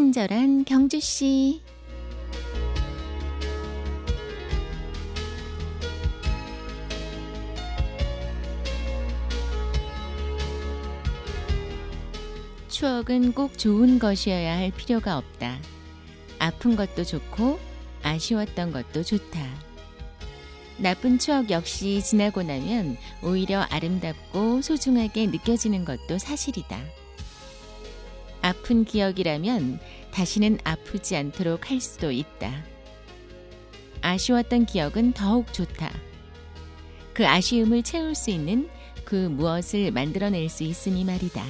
친절한 경주 씨. 추억은 꼭 좋은 것이어야 할 필요가 없다. 아픈 것도 좋고 아쉬웠던 것도 좋다. 나쁜 추억 역시 지나고 나면 오히려 아름답고 소중하게 느껴지는 것도 사실이다. 아픈 기억이라면 다시는 아프지 않도록 할 수도 있다. 아쉬웠던 기억은 더욱 좋다. 그 아쉬움을 채울 수 있는 그 무엇을 만들어낼 수 있으니 말이다.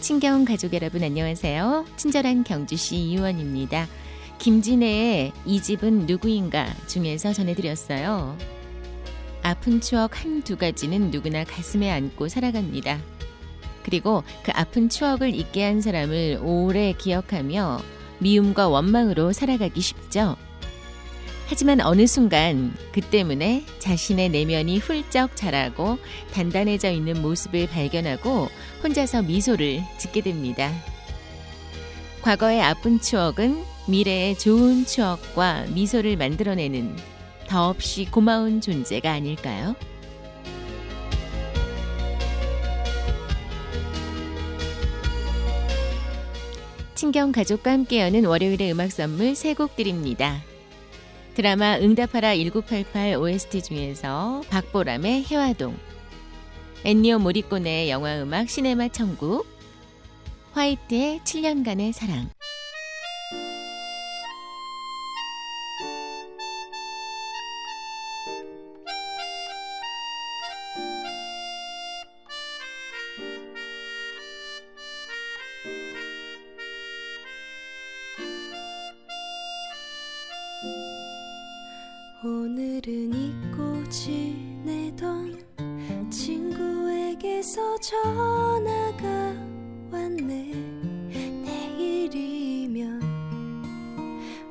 친경 가족 여러분 안녕하세요. 친절한 경주시 이원입니다. 김진애의 이 집은 누구인가 중에서 전해드렸어요. 아픈 추억 한 두 가지는 누구나 가슴에 안고 살아갑니다. 그리고 그 아픈 추억을 잊게 한 사람을 오래 기억하며 미움과 원망으로 살아가기 쉽죠. 하지만 어느 순간 그 때문에 자신의 내면이 훌쩍 자라고 단단해져 있는 모습을 발견하고 혼자서 미소를 짓게 됩니다. 과거의 아픈 추억은 미래의 좋은 추억과 미소를 만들어내는 더없이 고마운 존재가 아닐까요? 친경 가족과 함께 여는 월요일의 음악 선물 세 곡 드립니다. 드라마 응답하라 1988 OST 중에서 박보람의 해화동, 엔니오 모리꼬네의 영화 음악 시네마 천국, 화이트의 7년간의 사랑. 친구에게서 전화가 왔네. 내일이면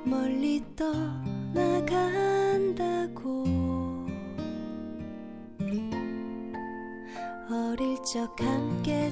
멀리 떠나간다고. 어릴 적 함께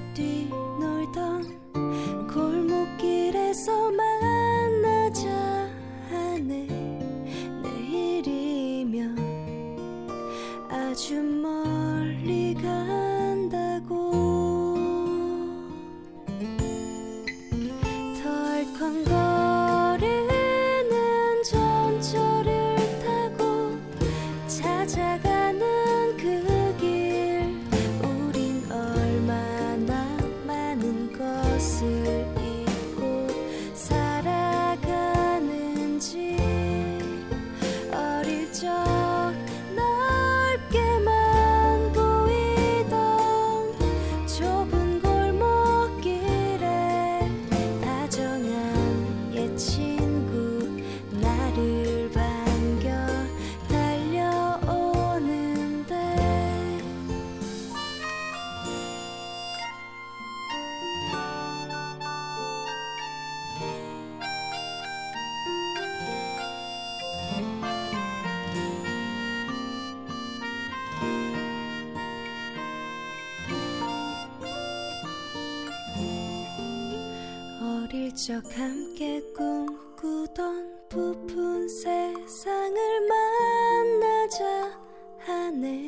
어릴 적 함께 꿈꾸던 부푼 세상을 만나자 하네.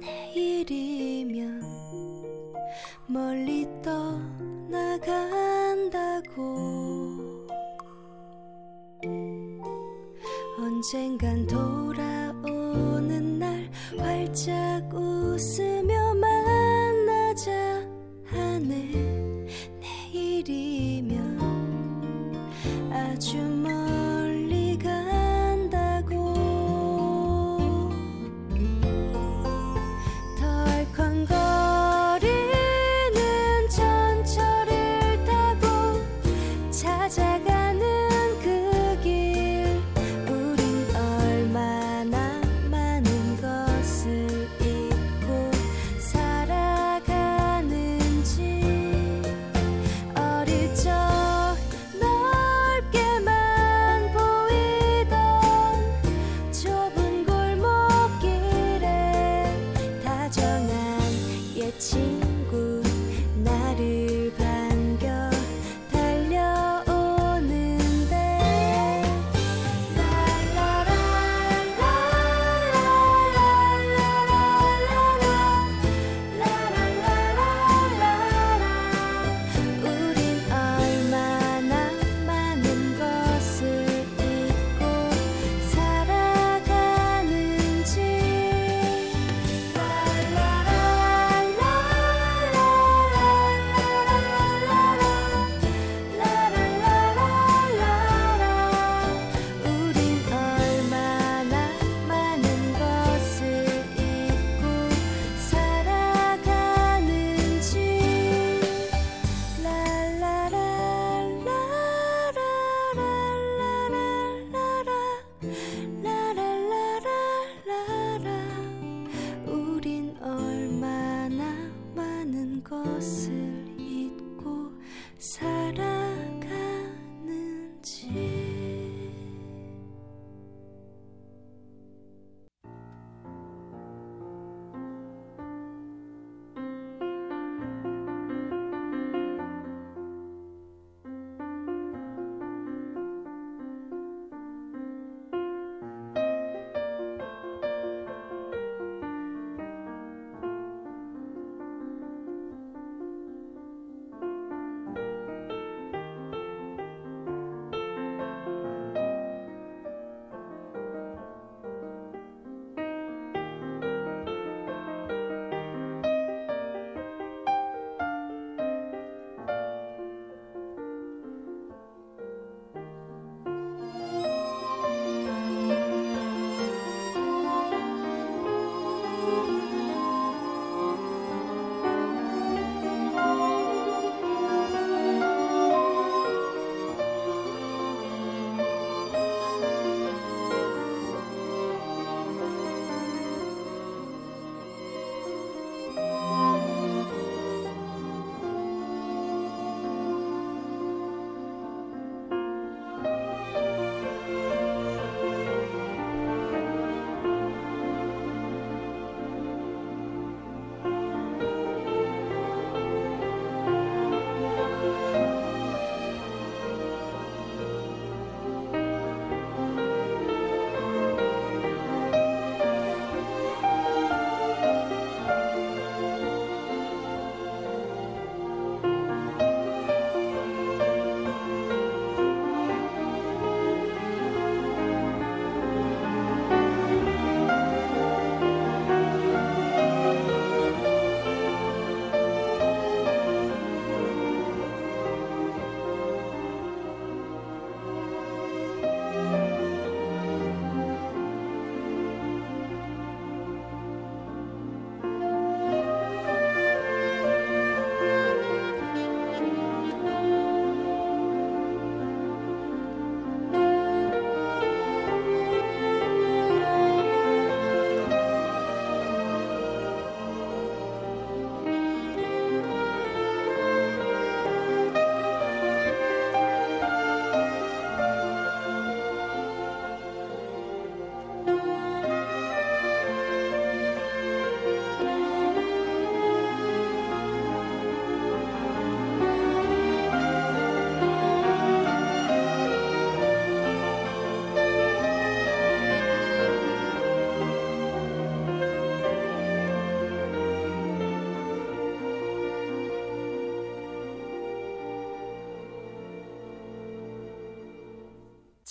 내일이면 멀리 떠나간다고. 언젠간 돌아오는 날 활짝 웃으며 아주 멀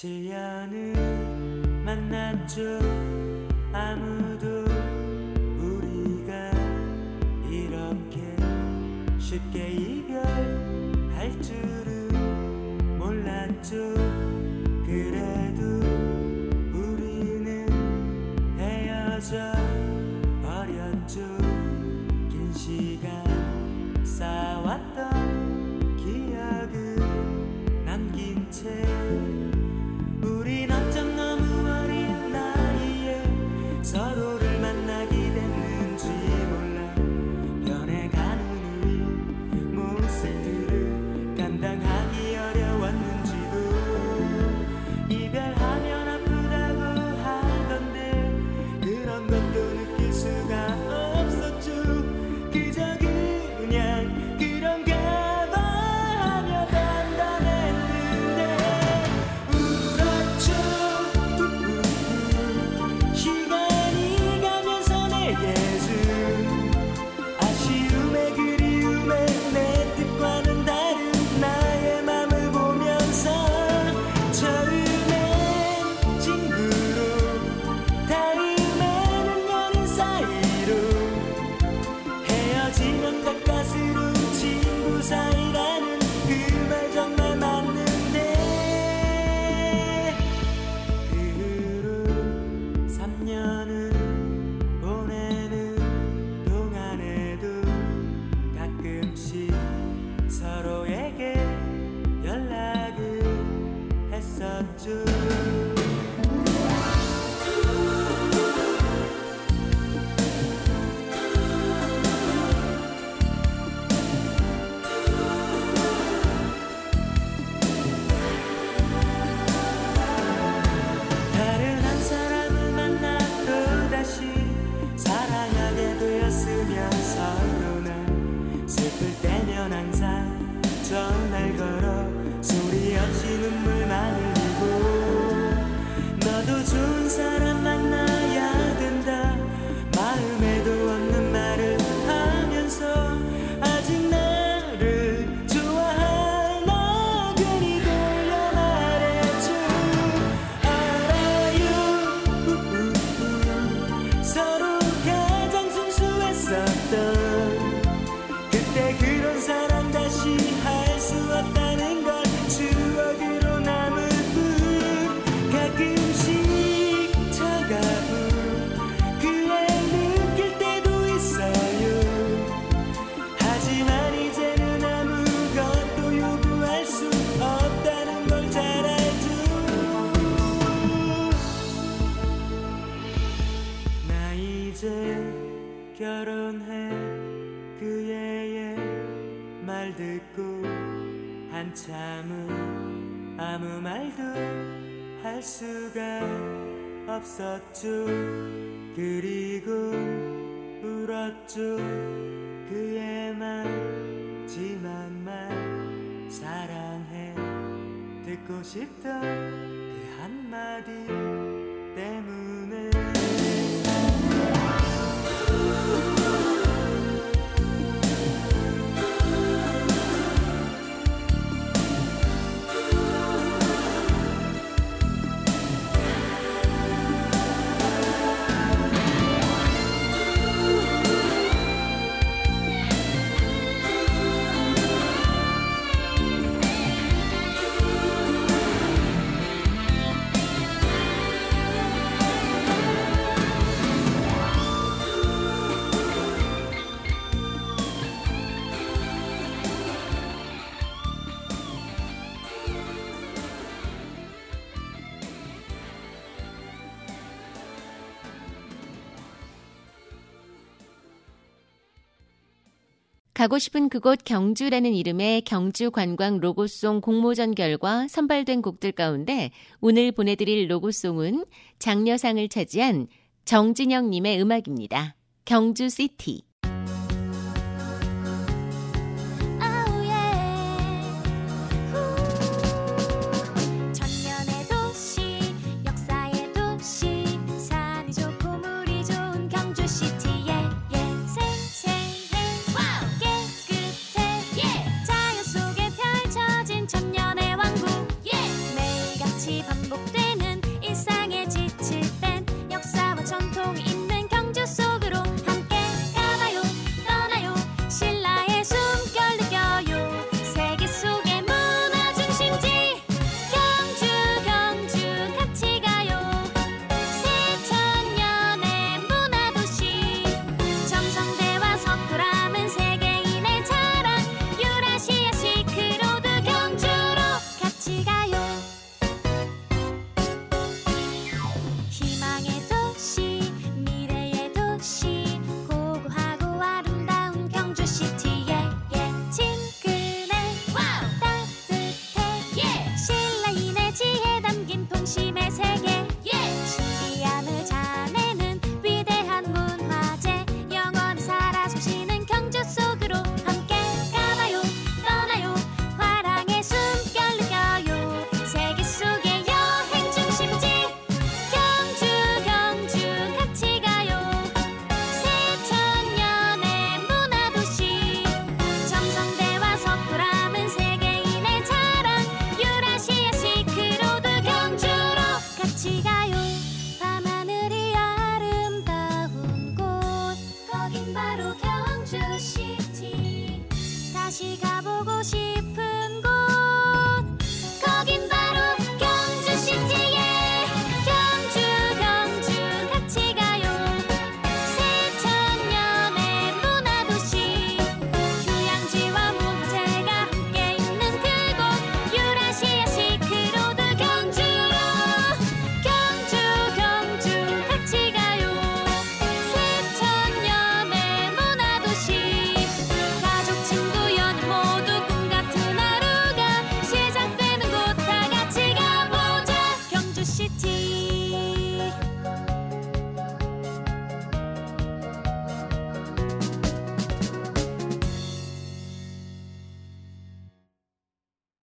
실연을 만났죠 아무도 우리가 이렇게 쉽게 이별할 줄은 몰랐죠. 결혼해 그 애의 말 듣고 한참은 아무 말도 할 수가 없었죠. 그리고 울었죠. 그의 마지막 말 사랑해 듣고 싶던 그 한마디. 가고 싶은 그곳 경주라는 이름의 경주 관광 로고송 공모전 결과 선발된 곡들 가운데 오늘 보내드릴 로고송은 장려상을 차지한 정진영님의 음악입니다. 경주 시티.